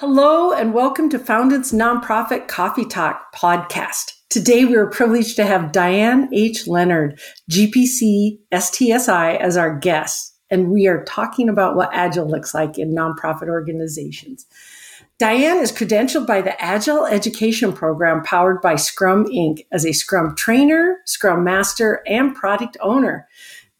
Hello, and welcome to Foundant's Nonprofit Coffee Talk podcast. Today, we are privileged to have Diane H. Leonard, GPC STSI, as our guest, and we are talking about what Agile looks like in nonprofit organizations. Diane is credentialed by the Agile Education Program powered by Scrum Inc. as a Scrum trainer, Scrum master, and product owner.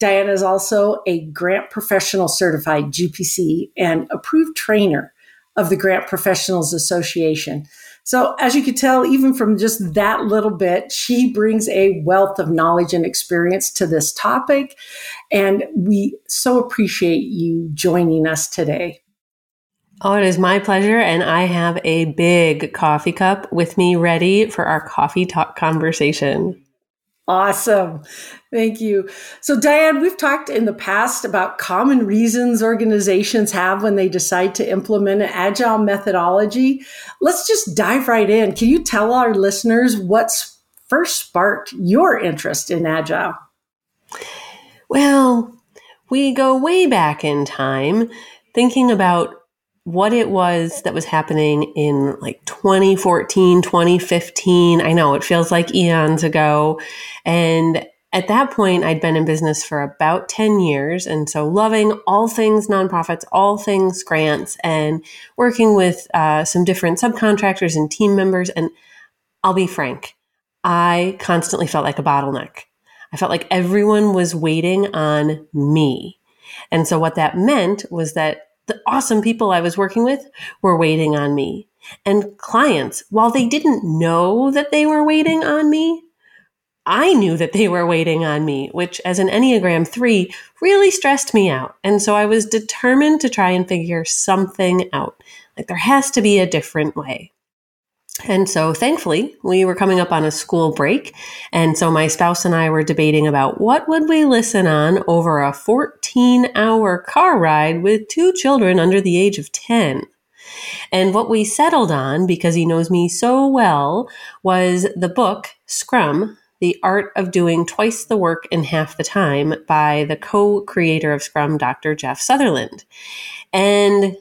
Diane is also a grant professional certified GPC and approved trainer of the Grant Professionals Association. So, as you could tell, even from just that little bit, she brings a wealth of knowledge and experience to this topic. And we so appreciate you joining us today. Oh, it is my pleasure. And I have a big coffee cup with me ready for our coffee talk conversation. Awesome. Thank you. So, Diane, we've talked in the past about common reasons organizations have when they decide to implement an agile methodology. Let's just dive right in. Can you tell our listeners what's first sparked your interest in agile? Well, we go way back in time thinking about what it was that was happening in like 2014, 2015. I know it feels like eons ago. And at that point, I'd been in business for about 10 years. And so loving all things nonprofits, all things grants, and working with uh, some different subcontractors and team members. And I'll be frank, I constantly felt like a bottleneck. I felt like everyone was waiting on me. And so what that meant was that the awesome people I was working with were waiting on me. And clients, while they didn't know that they were waiting on me, I knew that they were waiting on me, which as an Enneagram 3 really stressed me out. And so I was determined to try and figure something out. Like there has to be a different way. And so thankfully, we were coming up on a school break. And so my spouse and I were debating about what would we listen on over a 14 hour car ride with two children under the age of 10. And what we settled on, because he knows me so well, was the book Scrum, The Art of Doing Twice the Work in Half the Time by the co creator of Scrum, Dr. Jeff Sutherland. And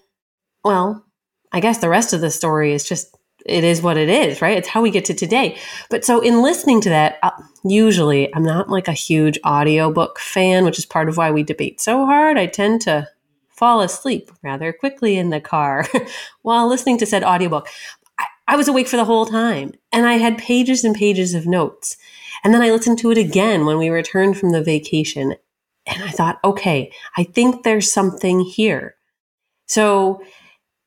well, I guess the rest of the story is just it is what it is, right? It's how we get to today. But so in listening to that, uh, usually I'm not like a huge audiobook fan, which is part of why we debate so hard. I tend to fall asleep rather quickly in the car while listening to said audiobook. I, I was awake for the whole time and I had pages and pages of notes. And then I listened to it again when we returned from the vacation. And I thought, okay, I think there's something here. So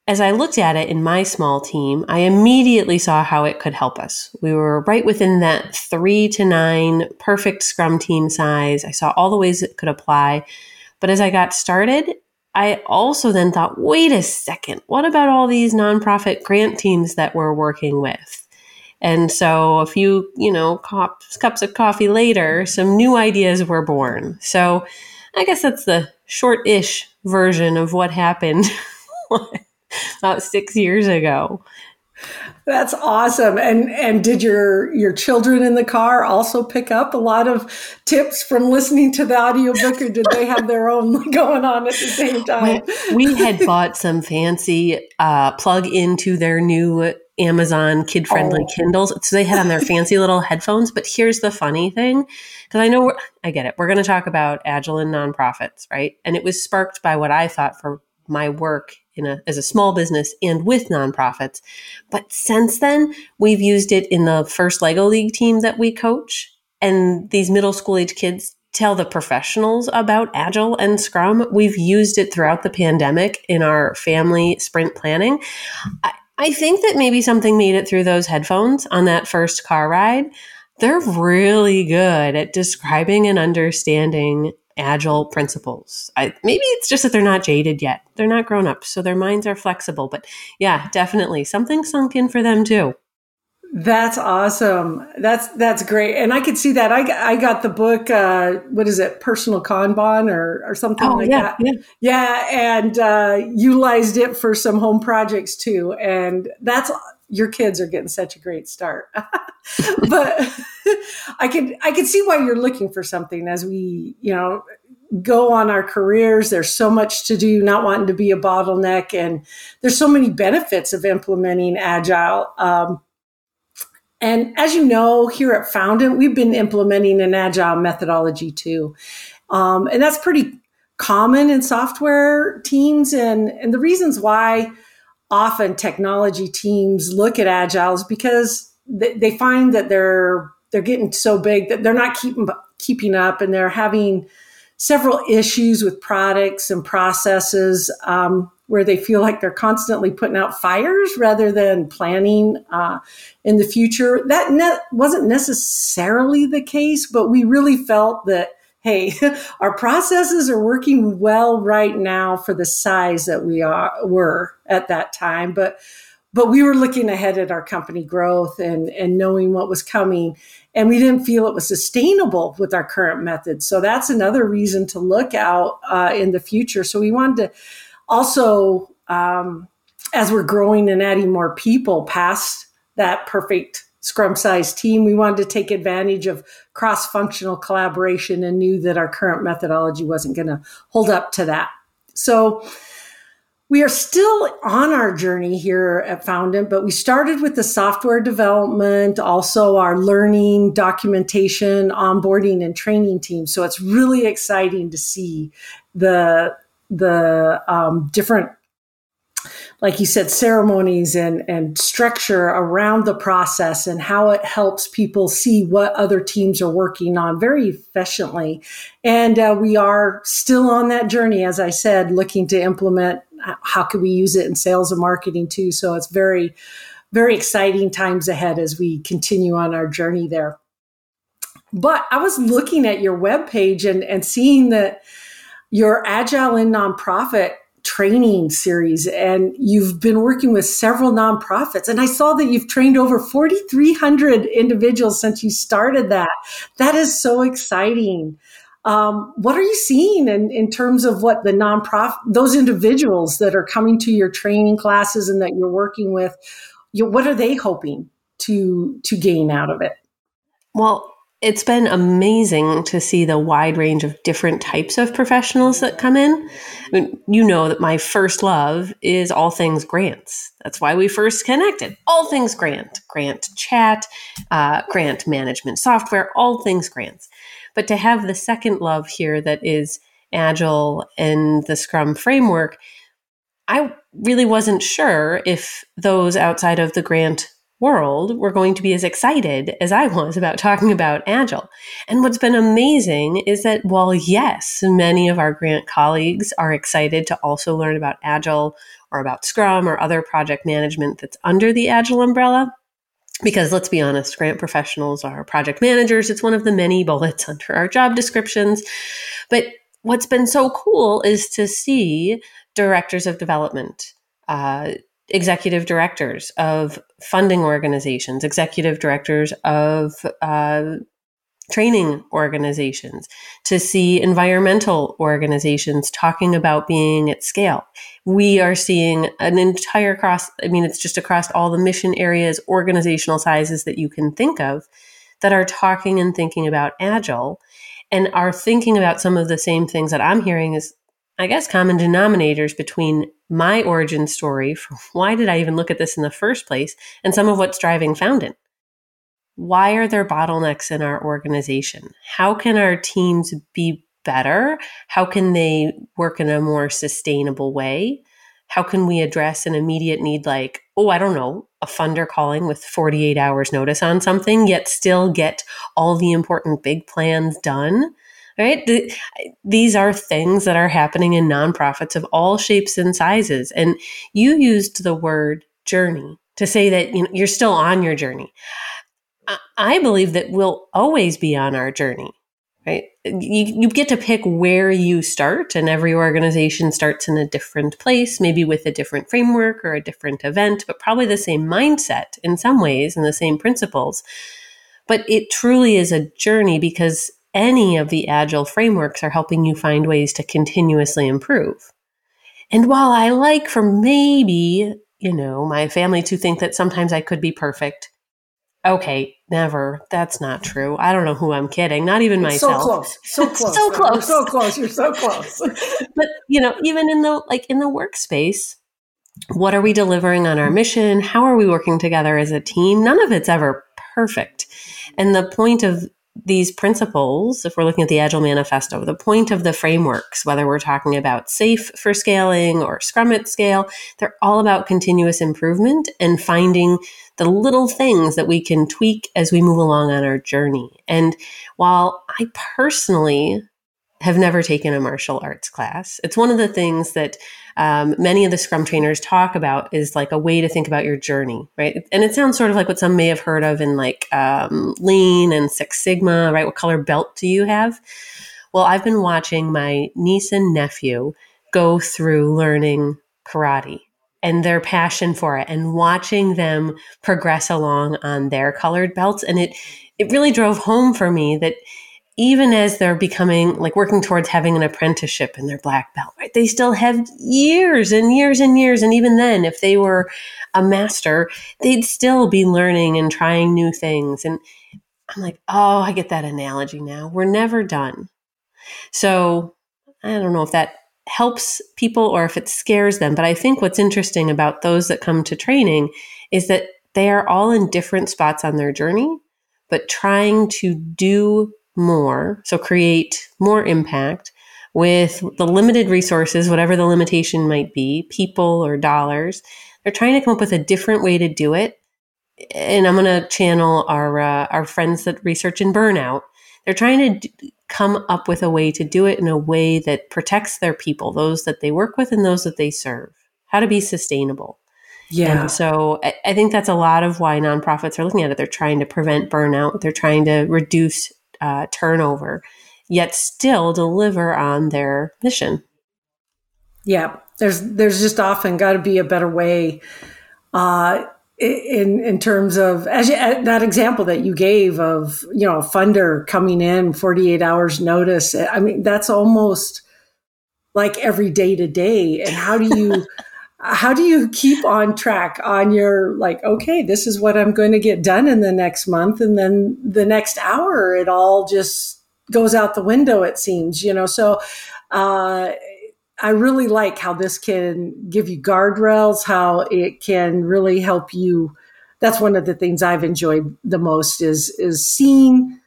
as I looked at it in my small team, I immediately saw how it could help us. We were right within that three to nine perfect scrum team size. I saw all the ways it could apply. But as I got started, I also then thought, wait a second, what about all these nonprofit grant teams that we're working with? And so a few, you know, cups, cups of coffee later, some new ideas were born. So I guess that's the short ish version of what happened. about six years ago. That's awesome. And and did your your children in the car also pick up a lot of tips from listening to the audiobook or did they have their own going on at the same time? we had bought some fancy uh, plug into their new Amazon kid friendly oh. Kindles. So they had on their fancy little headphones. But here's the funny thing because I know I get it. We're going to talk about Agile and nonprofits, right? And it was sparked by what I thought for my work in a, as a small business and with nonprofits. But since then, we've used it in the first Lego League team that we coach. And these middle school age kids tell the professionals about Agile and Scrum. We've used it throughout the pandemic in our family sprint planning. I, I think that maybe something made it through those headphones on that first car ride. They're really good at describing and understanding agile principles. I, maybe it's just that they're not jaded yet. They're not grown up, so their minds are flexible. But yeah, definitely something sunk in for them too. That's awesome. That's that's great, and I could see that. I I got the book. Uh, what is it? Personal Kanban or or something oh, like yeah, that. Yeah, yeah, and uh, utilized it for some home projects too. And that's your kids are getting such a great start. but I can I can see why you're looking for something as we, you know, go on our careers. There's so much to do, not wanting to be a bottleneck. And there's so many benefits of implementing agile. Um, and as you know, here at Foundant, we've been implementing an agile methodology too. Um, and that's pretty common in software teams. And, and the reasons why often technology teams look at agile is because they find that they're they're getting so big that they're not keeping keeping up and they're having several issues with products and processes um, where they feel like they're constantly putting out fires rather than planning uh, in the future. That ne- wasn't necessarily the case, but we really felt that hey, our processes are working well right now for the size that we are were at that time, but but we were looking ahead at our company growth and and knowing what was coming and we didn't feel it was sustainable with our current methods. So that's another reason to look out uh, in the future. So we wanted to also, um, as we're growing and adding more people past that perfect scrum size team, we wanted to take advantage of cross functional collaboration and knew that our current methodology wasn't going to hold up to that. So we are still on our journey here at Foundant, but we started with the software development, also our learning, documentation, onboarding, and training team. So it's really exciting to see the the um, different like you said, ceremonies and, and structure around the process and how it helps people see what other teams are working on very efficiently. And uh, we are still on that journey, as I said, looking to implement how can we use it in sales and marketing too. So it's very, very exciting times ahead as we continue on our journey there. But I was looking at your webpage and, and seeing that your Agile in Nonprofit training series and you've been working with several nonprofits and i saw that you've trained over 4300 individuals since you started that that is so exciting um, what are you seeing in, in terms of what the nonprofit those individuals that are coming to your training classes and that you're working with you, what are they hoping to to gain out of it well it's been amazing to see the wide range of different types of professionals that come in. I mean, you know that my first love is all things grants. That's why we first connected. All things grant, grant chat, uh, grant management software, all things grants. But to have the second love here that is agile and the Scrum framework, I really wasn't sure if those outside of the grant world were going to be as excited as I was about talking about Agile. And what's been amazing is that while, yes, many of our grant colleagues are excited to also learn about Agile or about Scrum or other project management that's under the Agile umbrella, because let's be honest, grant professionals are project managers. It's one of the many bullets under our job descriptions. But what's been so cool is to see directors of development, uh, executive directors of funding organizations, executive directors of uh, training organizations, to see environmental organizations talking about being at scale. We are seeing an entire cross, I mean, it's just across all the mission areas, organizational sizes that you can think of that are talking and thinking about agile and are thinking about some of the same things that I'm hearing is I guess, common denominators between my origin story for why did I even look at this in the first place and some of what's driving Foundant. Why are there bottlenecks in our organization? How can our teams be better? How can they work in a more sustainable way? How can we address an immediate need like, oh, I don't know, a funder calling with 48 hours notice on something, yet still get all the important big plans done? right? The, these are things that are happening in nonprofits of all shapes and sizes. And you used the word journey to say that you know, you're still on your journey. I, I believe that we'll always be on our journey, right? You, you get to pick where you start, and every organization starts in a different place, maybe with a different framework or a different event, but probably the same mindset in some ways and the same principles. But it truly is a journey because any of the agile frameworks are helping you find ways to continuously improve. And while I like for maybe, you know, my family to think that sometimes I could be perfect, okay, never. That's not true. I don't know who I'm kidding. Not even It's myself. So close. So close. So You're close. so close. You're so close. but you know even in the like in the workspace what are we delivering on our mission how are we working together as a team none of it's ever perfect and the point of these principles if we're looking at the agile manifesto the point of the frameworks whether we're talking about SAFe for scaling or scrum at scale they're all about continuous improvement and finding the little things that we can tweak as we move along on our journey. And while i personally have never taken a martial arts class. It's one of the things that um, many of the Scrum trainers talk about is like a way to think about your journey, right? And it sounds sort of like what some may have heard of in like um, Lean and Six Sigma, right? What color belt do you have? Well, I've been watching my niece and nephew go through learning karate and their passion for it and watching them progress along on their colored belts and it it really drove home for me that even as they're becoming like working towards having an apprenticeship in their black belt, right? They still have years and years and years. And even then, if they were a master, they'd still be learning and trying new things. And I'm like, oh, I get that analogy now. We're never done. So I don't know if that helps people or if it scares them. But I think what's interesting about those that come to training is that they are all in different spots on their journey, but trying to do more, so create more impact with the limited resources, whatever the limitation might be, people or dollars. They're trying to come up with a different way to do it. And I'm going to channel our uh, our friends that research in burnout. They're trying to d- come up with a way to do it in a way that protects their people, those that they work with and those that they serve. How to be sustainable. Yeah. And so I, I think that's a lot of why nonprofits are looking at it. They're trying to prevent burnout. They're trying to reduce uh, turnover, yet still deliver on their mission. Yeah, there's there's just often got to be a better way uh, in in terms of as you, that example that you gave of you know a funder coming in 48 hours notice. I mean that's almost like every day to day. And how do you how do you keep on track on your like okay this is what i'm going to get done in the next month and then the next hour it all just goes out the window it seems you know? So uh, i really like how this can give you guardrails how it can really help you. That's one of the things i've enjoyed the most is is seeing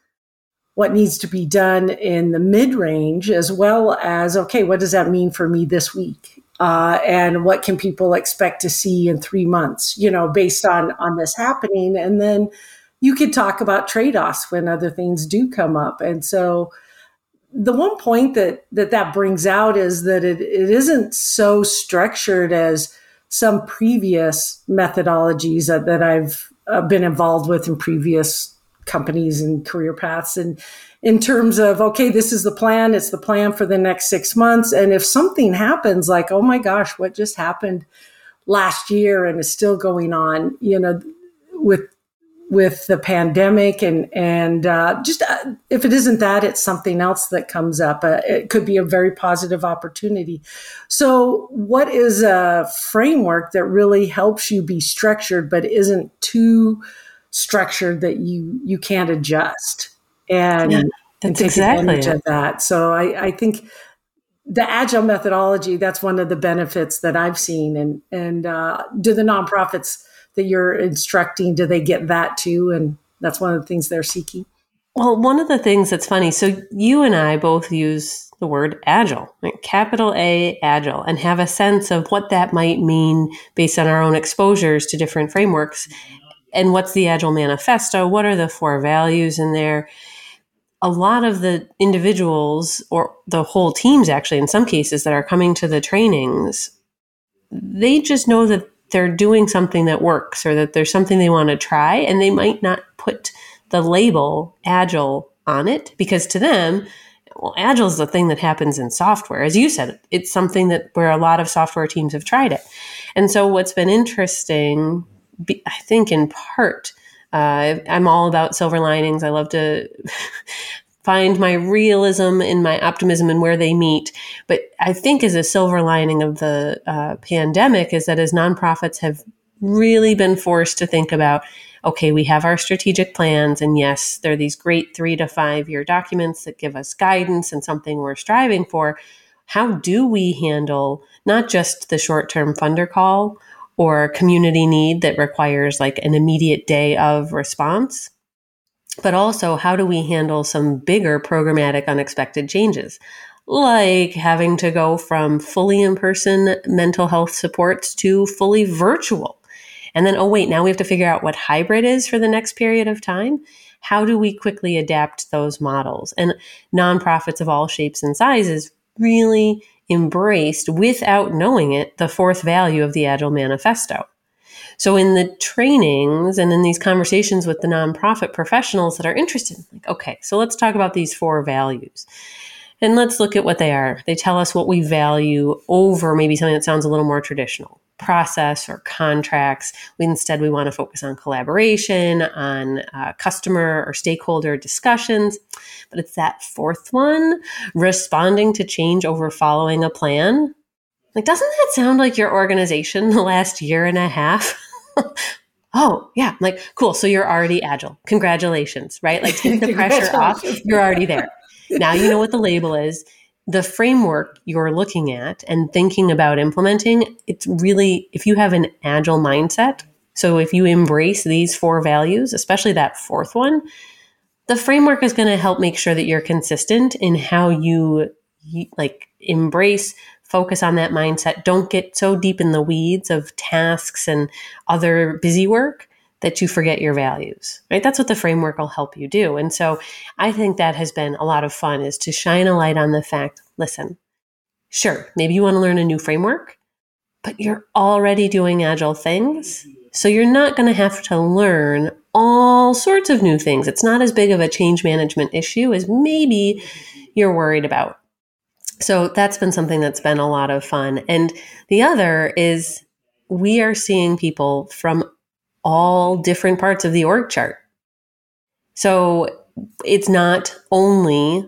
what needs to be done in the mid range as well as okay what does that mean for me this week uh, and what can people expect to see in three months you know based on on this happening. And then you could talk about trade-offs when other things do come up. And so the one point that that that brings out is that it, it isn't so structured as some previous methodologies that, that i've uh, been involved with in previous companies and career paths. And in terms of okay this is the plan it's the plan for the next six months. And if something happens like oh my gosh what just happened last year and is still going on you know with with the pandemic and and uh, just uh, if it isn't that it's something else that comes up. Uh, it could be a very positive opportunity. So what is a framework that really helps you be structured but isn't too structured that you you can't adjust and, Yeah, and That's take exactly advantage it. of that. So I, I think the agile methodology that's one of the benefits that I've seen. And and uh, do the nonprofits that you're instructing do they get that too? And that's one of the things they're seeking. Well, one of the things that's funny, so you and I both use the word agile, right? capital A, agile, and have a sense of what that might mean based on our own exposures to different frameworks. And what's the Agile Manifesto? What are the four values in there? A lot of the individuals or the whole teams, actually, in some cases, that are coming to the trainings, they just know that they're doing something that works or that there's something they want to try, and they might not put the label agile on it because to them, well, agile is the thing that happens in software. As you said, it's something that where a lot of software teams have tried it. And so what's been interesting, I think in part, uh, I'm all about silver linings. I love to find my realism and my optimism and where they meet. But I think as a silver lining of the uh, pandemic is that as nonprofits have really been forced to think about okay, we have our strategic plans, and yes, they're these great three to five year documents that give us guidance and something we're striving for. How do we handle not just the short term funder call or community need that requires like an immediate day of response? But also, how do we handle some bigger programmatic unexpected changes? like having to go from fully in person mental health supports to fully virtual. And then, oh, wait, now we have to figure out what hybrid is for the next period of time. How do we quickly adapt those models? And nonprofits of all shapes and sizes really embraced, without knowing it, the fourth value of the Agile Manifesto. So, in the trainings and in these conversations with the nonprofit professionals that are interested, like, okay, so let's talk about these four values. And let's look at what they are. They tell us what we value over maybe something that sounds a little more traditional process or contracts. We instead we want to focus on collaboration, on uh, customer or stakeholder discussions. But it's that fourth one, responding to change over following a plan. Like, doesn't that sound like your organization the last year and a half? oh yeah, like cool. So you're already agile. Congratulations, right? Like take the pressure off. You're already there now you know what the label is. The framework you're looking at and thinking about implementing, it's really, if you have an agile mindset, so if you embrace these four values, especially that fourth one, the framework is going to help make sure that you're consistent in how you, like embrace focus on that mindset don't get so deep in the weeds of tasks and other busy work that you forget your values, right? That's what the framework will help you do. And so I think that has been a lot of fun is to shine a light on the fact, listen, sure, maybe you want to learn a new framework, but you're already doing agile things. So you're not going to have to learn all sorts of new things. It's not as big of a change management issue as maybe you're worried about. So that's been something that's been a lot of fun. And the other is we are seeing people from all different parts of the org chart. So it's not only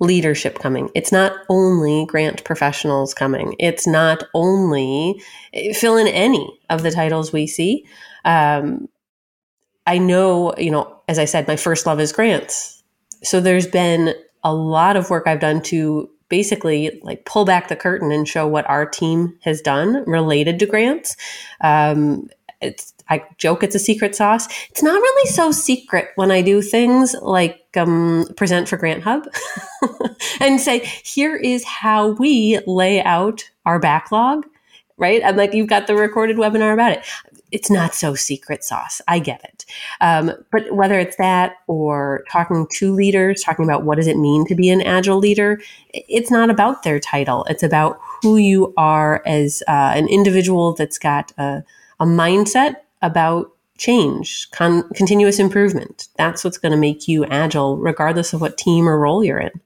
leadership coming. It's not only grant professionals coming. It's not only fill in any of the titles we see. Um, I know, you know, as I said, my first love is grants. So there's been a lot of work I've done to basically like pull back the curtain and show what our team has done related to grants. Um, it's I joke it's a secret sauce. It's not really so secret when I do things like um, present for GrantHub and say, here is how we lay out our backlog, right? I'm like, you've got the recorded webinar about it. It's not so secret sauce. I get it. Um, but whether it's that or talking to leaders, talking about what does it mean to be an agile leader, it's not about their title. It's about who you are as uh, an individual that's got a, a mindset about change, con- continuous improvement. That's what's going to make you agile, regardless of what team or role you're in.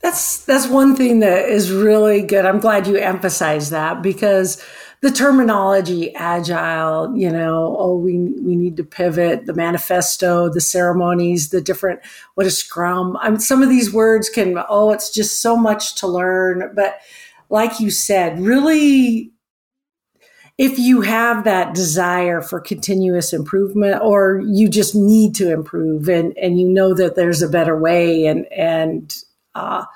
That's that's one thing that is really good. I'm glad you emphasized that because the terminology agile, you know, oh we we need to pivot, the manifesto, the ceremonies, the different what is scrum. I mean, some of these words can oh it's just so much to learn, but like you said, really if you have that desire for continuous improvement or you just need to improve and, and you know that there's a better way and, and, uh,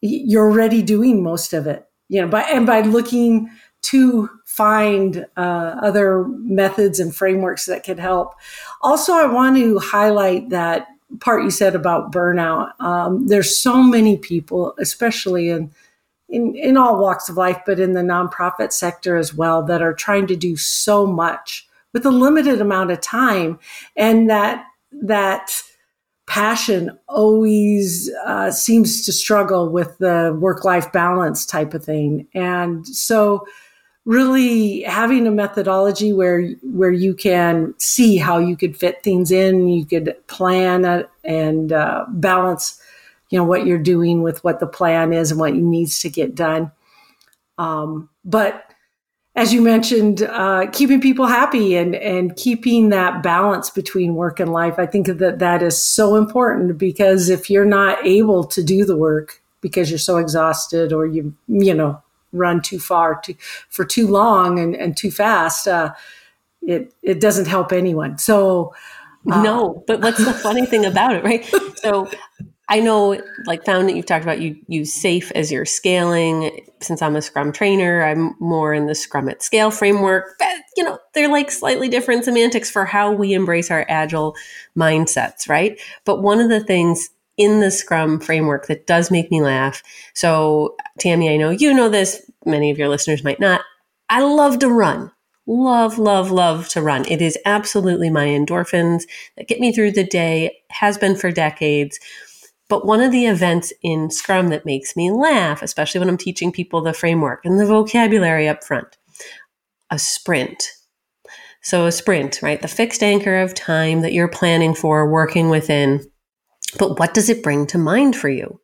you're already doing most of it, you know, by, and by looking to find, uh, other methods and frameworks that can help. Also, I want to highlight that part you said about burnout. Um, there's so many people, especially in, in, in all walks of life, but in the nonprofit sector as well, that are trying to do so much with a limited amount of time. And that, that passion always uh, seems to struggle with the work life balance type of thing. And so, really having a methodology where where you can see how you could fit things in, you could plan and uh, balance you know what you're doing with what the plan is and what needs to get done um, but as you mentioned uh, keeping people happy and and keeping that balance between work and life i think that that is so important because if you're not able to do the work because you're so exhausted or you you know run too far too, for too long and, and too fast uh, it it doesn't help anyone. So uh, no, but what's the funny thing about it, right? So I know, like, Foundant you've talked about you use SAFe as your scaling. Since I'm a Scrum trainer, I'm more in the Scrum at Scale framework. But, you know, they're like slightly different semantics for how we embrace our agile mindsets, right? But one of the things in the Scrum framework that does make me laugh. So, Tammy, I know you know this. Many of your listeners might not. I love to run. Love, love, love to run. It is absolutely my endorphins that get me through the day, has been for decades. But one of the events in Scrum that makes me laugh, especially when I'm teaching people the framework and the vocabulary up front, a sprint. So, a sprint, right? The fixed anchor of time that you're planning for, working within. But what does it bring to mind for you?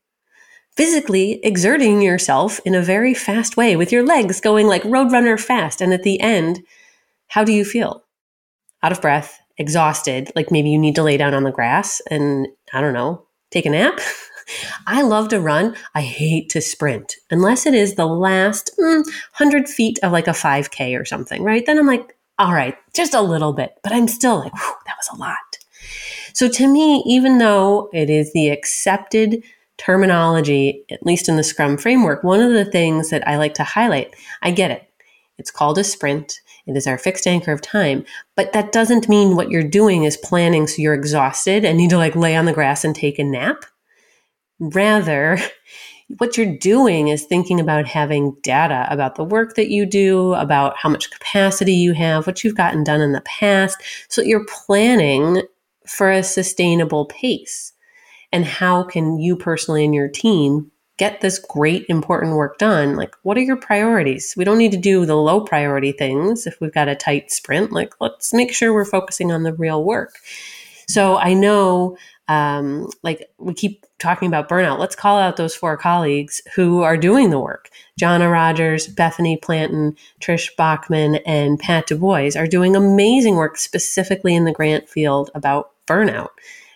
Physically exerting yourself in a very fast way with your legs going like Roadrunner fast. And at the end, how do you feel? Out of breath, exhausted, like maybe you need to lay down on the grass and I don't know, take a nap. I love to run. I hate to sprint unless it is the last mm, 100 feet of like a 5K or something, right? Then I'm like, all right, just a little bit, but I'm still like, that was a lot. So to me, even though it is the accepted terminology, at least in the Scrum framework, one of the things that I like to highlight, I get it. It's called a sprint. It is our fixed anchor of time. But that doesn't mean what you're doing is planning so you're exhausted and need to like lay on the grass and take a nap. Rather, what you're doing is thinking about having data about the work that you do, about how much capacity you have, what you've gotten done in the past. So you're planning for a sustainable pace. And how can you personally and your team get this great important work done, like what are your priorities? We don't need to do the low priority things if we've got a tight sprint. Like let's make sure we're focusing on the real work. So I know um, like we keep talking about burnout. Let's call out those four colleagues who are doing the work. Jonna Rogers, Bethany Planton, Trish Bachman, and Pat DuBois are doing amazing work specifically in the grant field about burnout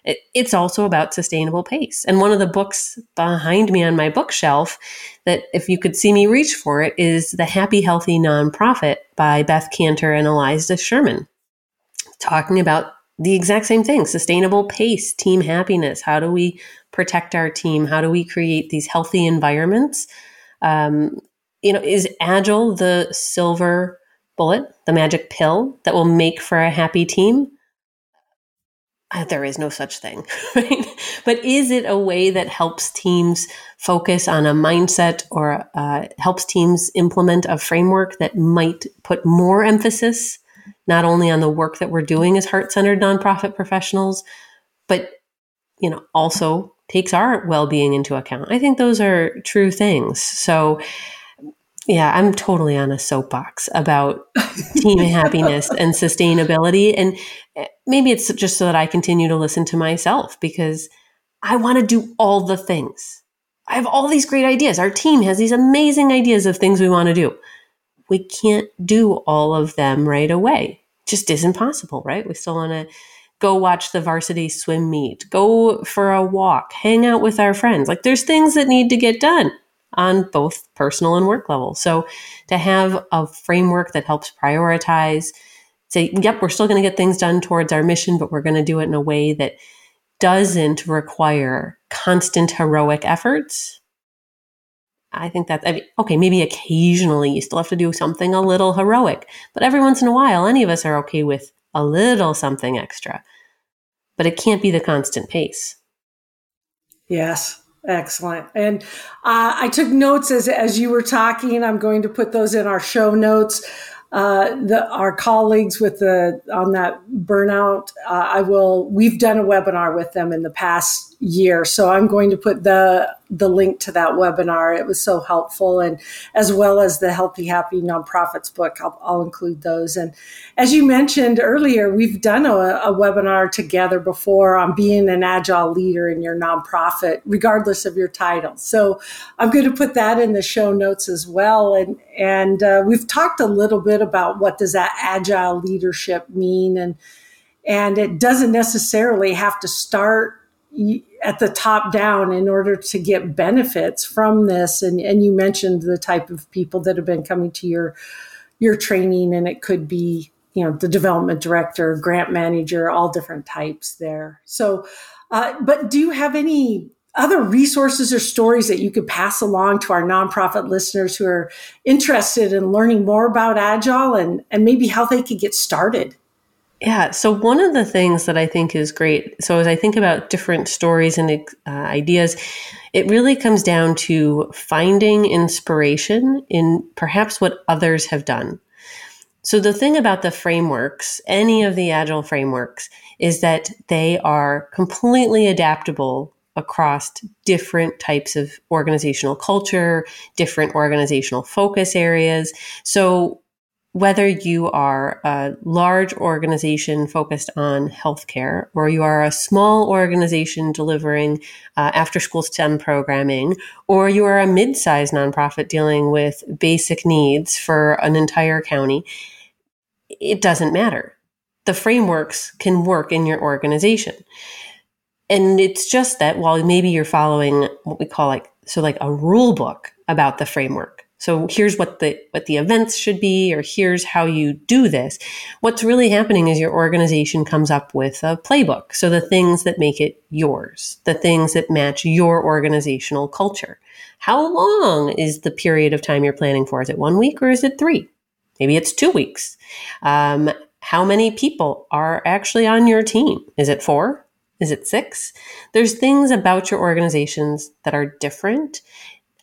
it, it's also about sustainable pace. And one of the books behind me on my bookshelf that if you could see me reach for it is The Happy Healthy Nonprofit by Beth Kanter and Aliza Sherman, talking about the exact same thing sustainable pace, team happiness. How do we protect our team? How do we create these healthy environments? Um, you know, is agile the silver bullet, the magic pill that will make for a happy team? Uh, there is no such thing, right? But is it a way that helps teams focus on a mindset or uh, helps teams implement a framework that might put more emphasis not only on the work that we're doing as heart-centered nonprofit professionals, but you know also takes our well-being into account? I think those are true things. So yeah, I'm totally on a soapbox about team happiness and sustainability. And eh, maybe it's just so that I continue to listen to myself because I want to do all the things. I have all these great ideas. Our team has these amazing ideas of things we want to do. We can't do all of them right away. It just isn't possible, right? We still want to go watch the varsity swim meet, go for a walk, hang out with our friends. Like there's things that need to get done on both personal and work level. So to have a framework that helps prioritize, say, yep, we're still going to get things done towards our mission, but we're going to do it in a way that doesn't require constant heroic efforts. I think that's I mean, okay. Maybe occasionally you still have to do something a little heroic, but every once in a while, any of us are okay with a little something extra. But it can't be the constant pace. Yes, Excellent. And uh, I took notes as, as you were talking. I'm going to put those in our show notes. Uh, the, our colleagues with the on that burnout, uh, I will. We've done a webinar with them in the past year, so I'm going to put the the link to that webinar. It was so helpful, and as well as the Healthy Happy Nonprofits book, I'll, I'll include those. And as you mentioned earlier, we've done a, a webinar together before on being an agile leader in your nonprofit, regardless of your title. So I'm going to put that in the show notes as well. And and uh, we've talked a little bit about what does that agile leadership mean, and and it doesn't necessarily have to start at the top down in order to get benefits from this and and you mentioned the type of people that have been coming to your your training and it could be you know, the development director, grant manager, all different types there. So, uh, but do you have any other resources or stories that you could pass along to our nonprofit listeners who are interested in learning more about Agile and, and maybe how they could get started? Yeah. So, one of the things that I think is great, so as I think about different stories and uh, ideas, it really comes down to finding inspiration in perhaps what others have done. So, the thing about the frameworks, any of the Agile frameworks, is that they are completely adaptable across different types of organizational culture, different organizational focus areas. So, whether you are a large organization focused on healthcare or you are a small organization delivering uh, after school STEM programming, or you are a mid sized nonprofit dealing with basic needs for an entire county, it doesn't matter. The frameworks can work in your organization. And it's just that while maybe you're following what we call like, so like a rule book about the framework, so here's what the what the events should be or here's how you do this. What's really happening is your organization comes up with a playbook. So the things that make it yours, the things that match your organizational culture. How long is the period of time you're planning for? Is it one week or is it three? Maybe it's two weeks. Um, how many people are actually on your team? Is it four? Is it six? There's things about your organizations that are different.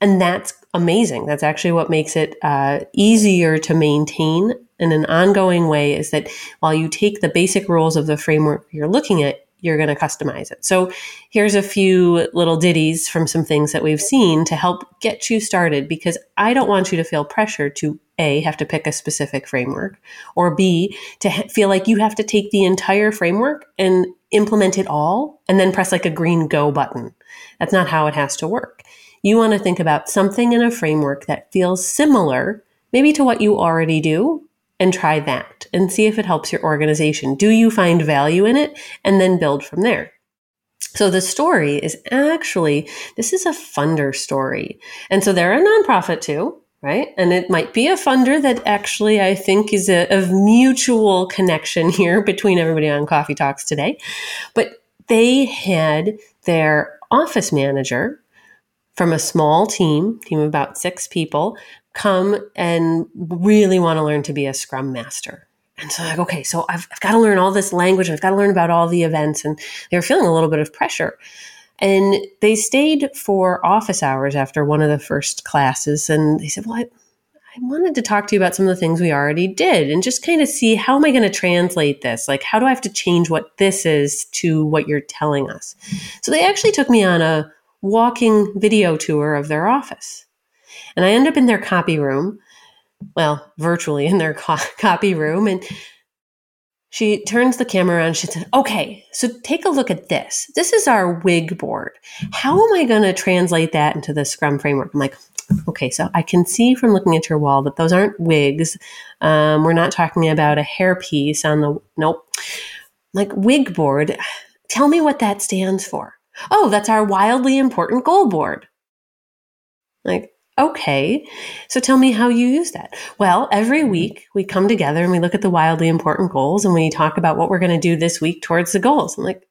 And that's amazing. That's actually what makes it uh, easier to maintain in an ongoing way is that while you take the basic rules of the framework you're looking at, you're going to customize it. So here's a few little ditties from some things that we've seen to help get you started because I don't want you to feel pressure to A, have to pick a specific framework, or B, to feel like you have to take the entire framework and implement it all and then press like a green go button. That's not how it has to work. You want to think about something in a framework that feels similar, maybe to what you already do, and try that and see if it helps your organization. Do you find value in it? And then build from there. So the story is actually, this is a funder story. And so they're a nonprofit too, right? And it might be a funder that actually I think is a, mutual connection here between everybody on Coffee Talks today. But they had their office manager from a small team, team of about six people, come and really want to learn to be a scrum master. And so like, okay, so I've, I've got to learn all this language. I've got to learn about all the events. And they were feeling a little bit of pressure. And they stayed for office hours after one of the first classes. And they said, well, I, I wanted to talk to you about some of the things we already did and just kind of see how am I going to translate this? Like, how do I have to change what this is to what you're telling us? So they actually took me on a walking video tour of their office. And I end up in their copy room, well, virtually in their co- copy room. And she turns the camera around. She says, Okay, so take a look at this. This is our WIG board. How am I going to translate that into the Scrum framework? I'm like, Okay, so I can see from looking at your wall that those aren't wigs. Um, we're not talking about a hairpiece on the, nope. Like WIG board, tell me what that stands for. Oh, that's our wildly important goal board. Like, okay. So tell me how you use that. Well, every mm-hmm. week we come together and we look at the wildly important goals and we talk about what we're going to do this week towards the goals. I'm like,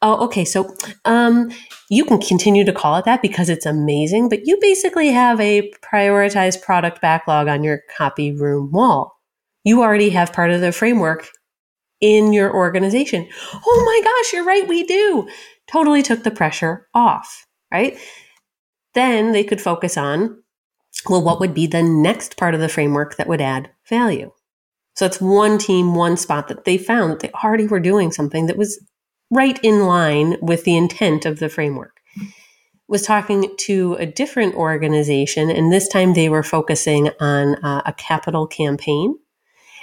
oh, okay. So, um, you can continue to call it that because it's amazing, but you basically have a prioritized product backlog on your copy room wall. You already have part of the framework in your organization. Oh my gosh, you're right. We do totally took the pressure off, right? Then they could focus on, well, what would be the next part of the framework that would add value? So it's one team, one spot that they found that they already were doing something that was right in line with the intent of the framework. Was talking to a different organization, and this time they were focusing on uh, a capital campaign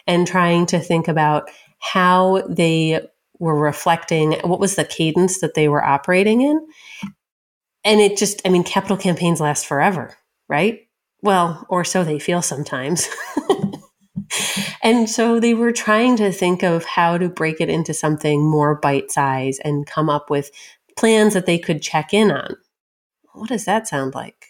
and trying to think about how they were reflecting what was the cadence that they were operating in. And it just, I mean, capital campaigns last forever, right? Well, or so they feel sometimes. and so they were trying to think of how to break it into something more bite size and come up with plans that they could check in on. What does that sound like?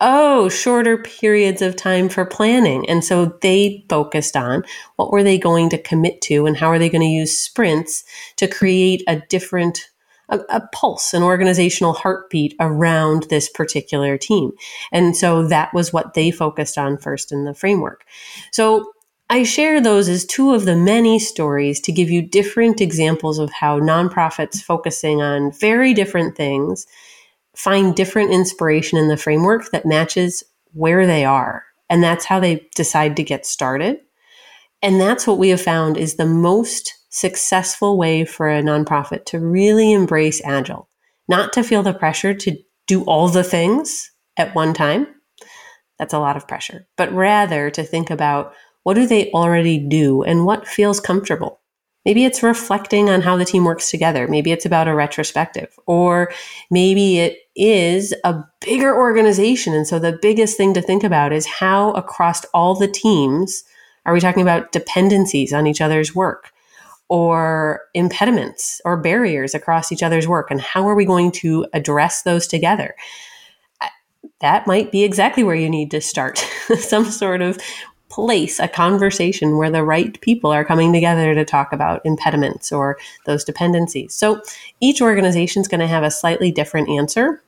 Oh, shorter periods of time for planning. And so they focused on what were they going to commit to and how are they going to use sprints to create a different a, a, pulse, an organizational heartbeat around this particular team. And so that was what they focused on first in the framework. So I share those as two of the many stories to give you different examples of how nonprofits focusing on very different things find different inspiration in the framework that matches where they are. And that's how they decide to get started. And that's what we have found is the most successful way for a nonprofit to really embrace Agile, not to feel the pressure to do all the things at one time. That's a lot of pressure, but rather to think about what do they already do and what feels comfortable. Maybe it's reflecting on how the team works together. Maybe it's about a retrospective, or maybe it is a bigger organization. And so the biggest thing to think about is how across all the teams are we talking about dependencies on each other's work or impediments or barriers across each other's work? And how are we going to address those together? That might be exactly where you need to start some sort of place, a conversation where the right people are coming together to talk about impediments or those dependencies. So each organization is going to have a slightly different answer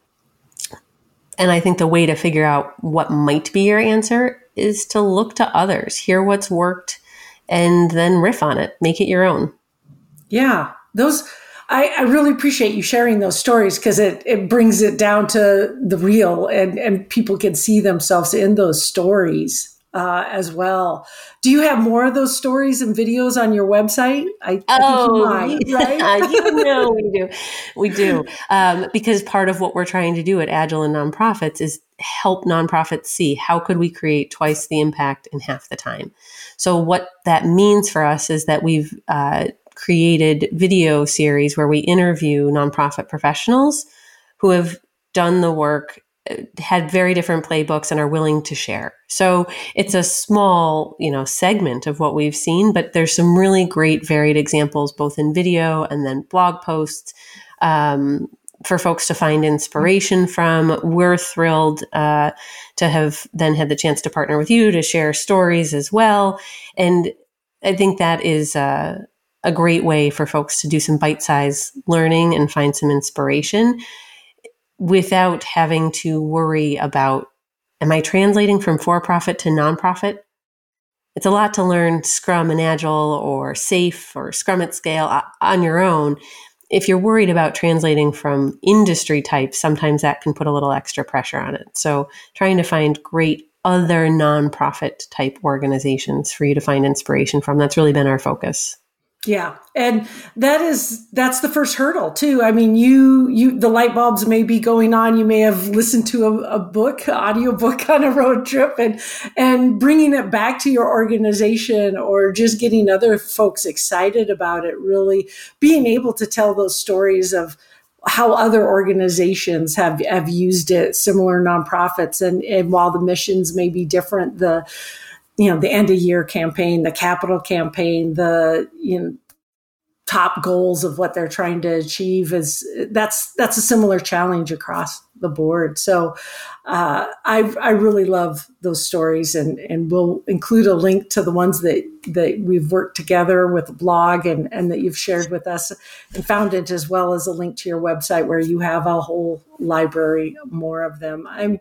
and I think the way to figure out what might be your answer is to look to others, hear what's worked, and then riff on it, make it your own. Yeah, those. I, I really appreciate you sharing those stories because it, it brings it down to the real and, and people can see themselves in those stories uh, as well. Do you have more of those stories and videos on your website? I, oh, I think you might, right? you know we do. We do. Um, because part of what we're trying to do at Agile and Nonprofits is help nonprofits see how could we create twice the impact in half the time. So what that means for us is that we've uh, created video series where we interview nonprofit professionals who have done the work had very different playbooks and are willing to share. So it's a small, you know, segment of what we've seen, but there's some really great varied examples, both in video and then blog posts. Um, for folks to find inspiration from. We're thrilled uh, to have then had the chance to partner with you to share stories as well. And I think that is uh, a great way for folks to do some bite size learning and find some inspiration without having to worry about am I translating from for profit to nonprofit? It's a lot to learn Scrum and Agile or SAFe or Scrum at scale uh, on your own. If you're worried about translating from industry types, sometimes that can put a little extra pressure on it. So, trying to find great other nonprofit type organizations for you to find inspiration from, that's really been our focus. Yeah. And that is that's the first hurdle too. I mean, you you the light bulbs may be going on. You may have listened to a, a book, audio book on a road trip and and bringing it back to your organization or just getting other folks excited about it, really being able to tell those stories of how other organizations have have used it, similar nonprofits and and while the missions may be different, the you know the end of year campaign the capital campaign the you know top goals of what they're trying to achieve is that's that's a similar challenge across the board. So uh, I, I really love those stories and and we'll include a link to the ones that that we've worked together with the blog and and that you've shared with us and found it as well as a link to your website where you have a whole library more of them. I'm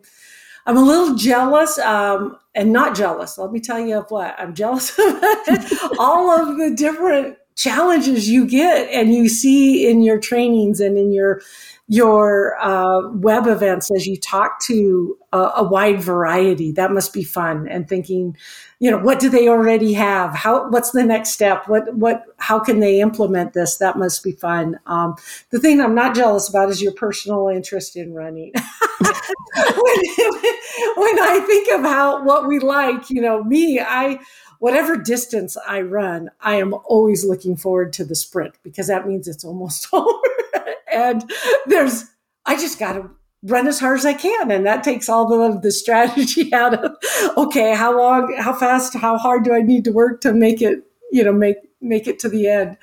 I'm a little jealous, um, and not jealous. Let me tell you of what I'm jealous of all of the different challenges you get and you see in your trainings and in your your uh, web events as you talk to a, a, wide variety. That must be fun. And thinking, you know, what do they already have? How? What's the next step? What? What? How can they implement this? That must be fun. Um, the thing I'm not jealous about is your personal interest in running. when, I think of how what we like, you know, me, I whatever distance I run, I am always looking forward to the sprint because that means it's almost over. and there's, I just got to run as hard as I can. And that takes all the, the strategy out of, okay, how long, how fast, how hard do I need to work to make it, you know, make, make it to the end.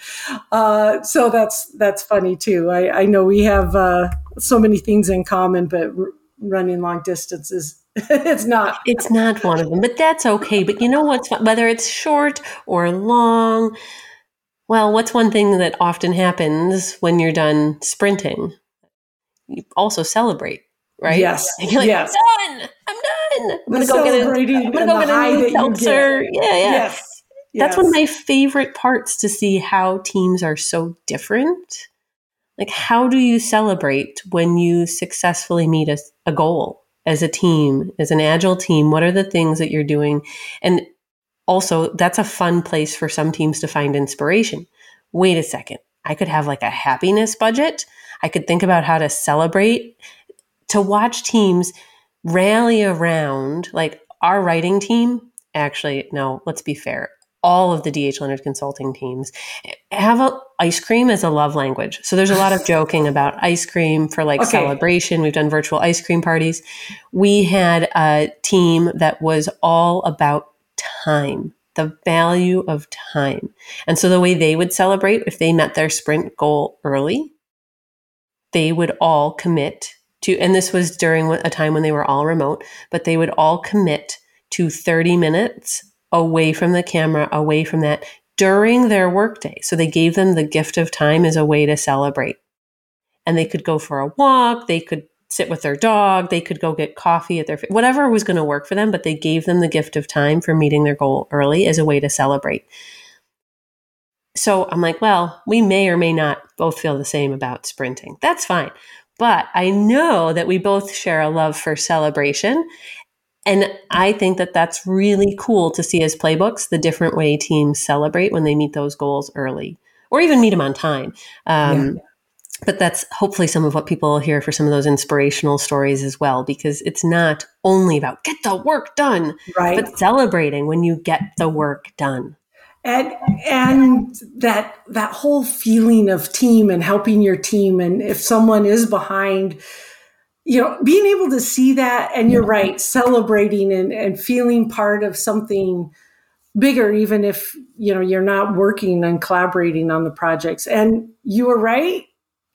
Uh, so that's, that's funny too. I, I know we have, uh, so many things in common, but running long distances. it's not. It's not one of them, but that's okay. But you know what's fun? Whether it's short or long, well, what's one thing that often happens when you're done sprinting? You also celebrate, right? Yes. you're like, yes. I'm done. I'm done. I'm gonna go get a, I'm gonna go get a new seltzer. Yeah, yeah. Yes. That's yes. one of my favorite parts to see how teams are so different. Like, how do you celebrate when you successfully meet a, a goal as a team, as an agile team? What are the things that you're doing? And also, that's a fun place for some teams to find inspiration. Wait a second. I could have like a happiness budget. I could think about how to celebrate. To watch teams rally around, like our writing team, actually, no, let's be fair all of the DH Leonard consulting teams have a, ice cream as a love language. So there's a lot of joking about ice cream for like okay. celebration. We've done virtual ice cream parties. We had a team that was all about time, the value of time. And so the way they would celebrate if they met their sprint goal early, they would all commit to, and this was during a time when they were all remote, but they would all commit to 30 minutes away from the camera, away from that during their workday. So they gave them the gift of time as a way to celebrate. And they could go for a walk, they could sit with their dog, they could go get coffee at their whatever was going to work for them, but they gave them the gift of time for meeting their goal early as a way to celebrate. So I'm like, well, we may or may not both feel the same about sprinting. That's fine. But I know that we both share a love for celebration. And I think that that's really cool to see as playbooks the different way teams celebrate when they meet those goals early or even meet them on time. Um, yeah. But that's hopefully some of what people hear for some of those inspirational stories as well, because it's not only about get the work done, right. but celebrating when you get the work done. And, and that that whole feeling of team and helping your team and if someone is behind you know, being able to see that, and you're right, celebrating and, and feeling part of something bigger, even if, you know, you're not working and collaborating on the projects. And you were right.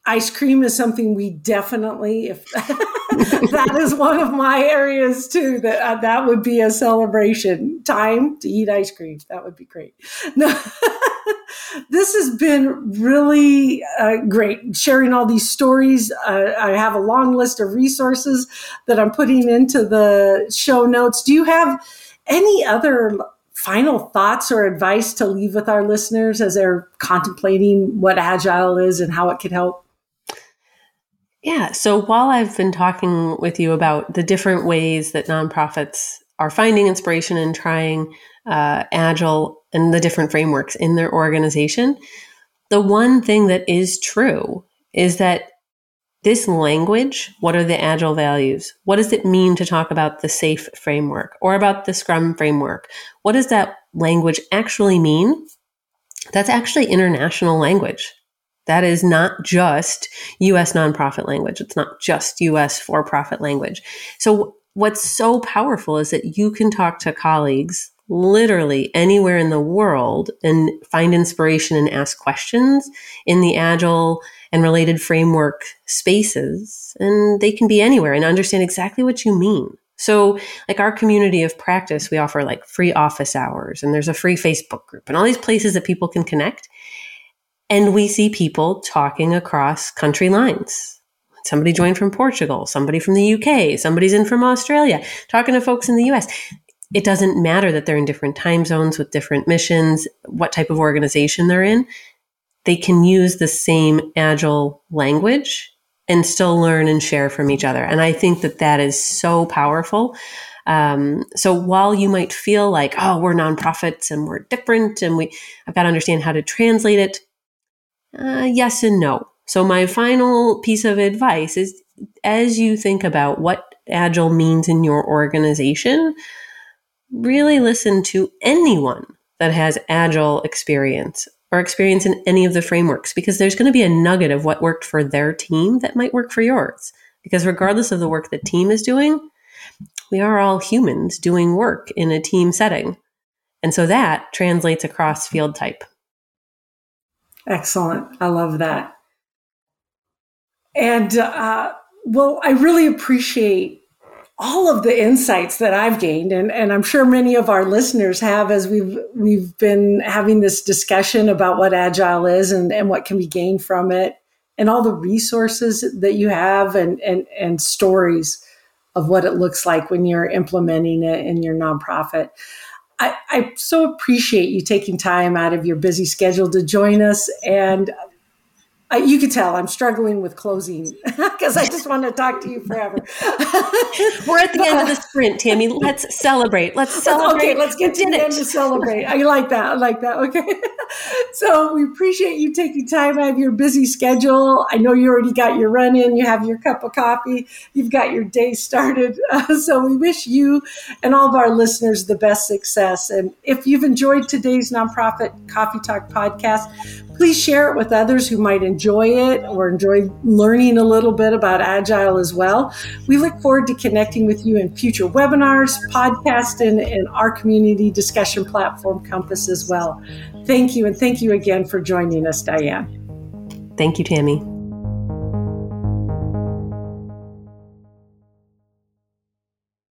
Ice cream is something we definitely, if that is one of my areas too, that uh, that would be a celebration time to eat ice cream. That would be great. No. this has been really uh, great sharing all these stories. Uh, I have a long list of resources that I'm putting into the show notes. Do you have any other final thoughts or advice to leave with our listeners as they're contemplating what Agile is and how it could help? Yeah. So while I've been talking with you about the different ways that nonprofits are finding inspiration and trying uh, Agile and the different frameworks in their organization, the one thing that is true is that this language, what are the agile values? What does it mean to talk about the SAFe framework or about the Scrum framework? What does that language actually mean? That's actually international language. That is not just US nonprofit language. It's not just US for profit language. So, what's so powerful is that you can talk to colleagues literally anywhere in the world and find inspiration and ask questions in the agile and related framework spaces. And they can be anywhere and understand exactly what you mean. So, like our community of practice, we offer like free office hours and there's a free Facebook group and all these places that people can connect. And we see people talking across country lines. Somebody joined from Portugal, somebody from the UK, somebody's in from Australia, talking to folks in the US it doesn't matter that they're in different time zones with different missions, what type of organization they're in. They can use the same agile language and still learn and share from each other. And I think that that is so powerful. Um, so while you might feel like, oh, we're nonprofits and we're different and we, I've got to understand how to translate it. Uh, yes and no. So my final piece of advice is as you think about what agile means in your organization, really listen to anyone that has agile experience or experience in any of the frameworks because there's going to be a nugget of what worked for their team that might work for yours. Because regardless of the work the team is doing, we are all humans doing work in a team setting. And so that translates across field type. Excellent. I love that. And uh, well, I really appreciate all of the insights that I've gained, and, and I'm sure many of our listeners have as we've we've been having this discussion about what agile is and, and what can be gained from it, and all the resources that you have and and and stories of what it looks like when you're implementing it in your nonprofit. I, I so appreciate you taking time out of your busy schedule to join us and uh, you can tell I'm struggling with closing because I just want to talk to you forever. We're at the end of the sprint, Tammy. Let's celebrate. Let's celebrate. Okay, let's get to the end to celebrate. I like that. I like that. Okay. so we appreciate you taking time out of your busy schedule. I know you already got your run in. You have your cup of coffee. You've got your day started. Uh, so we wish you and all of our listeners the best success. And if you've enjoyed today's nonprofit coffee talk podcast, please share it with others who might enjoy it or enjoy learning a little bit about Agile as well. We look forward to connecting with you in future webinars, podcasts, and, and our community discussion platform, Compass, as well. Thank you, and thank you again for joining us, Diane. Thank you, Tammy.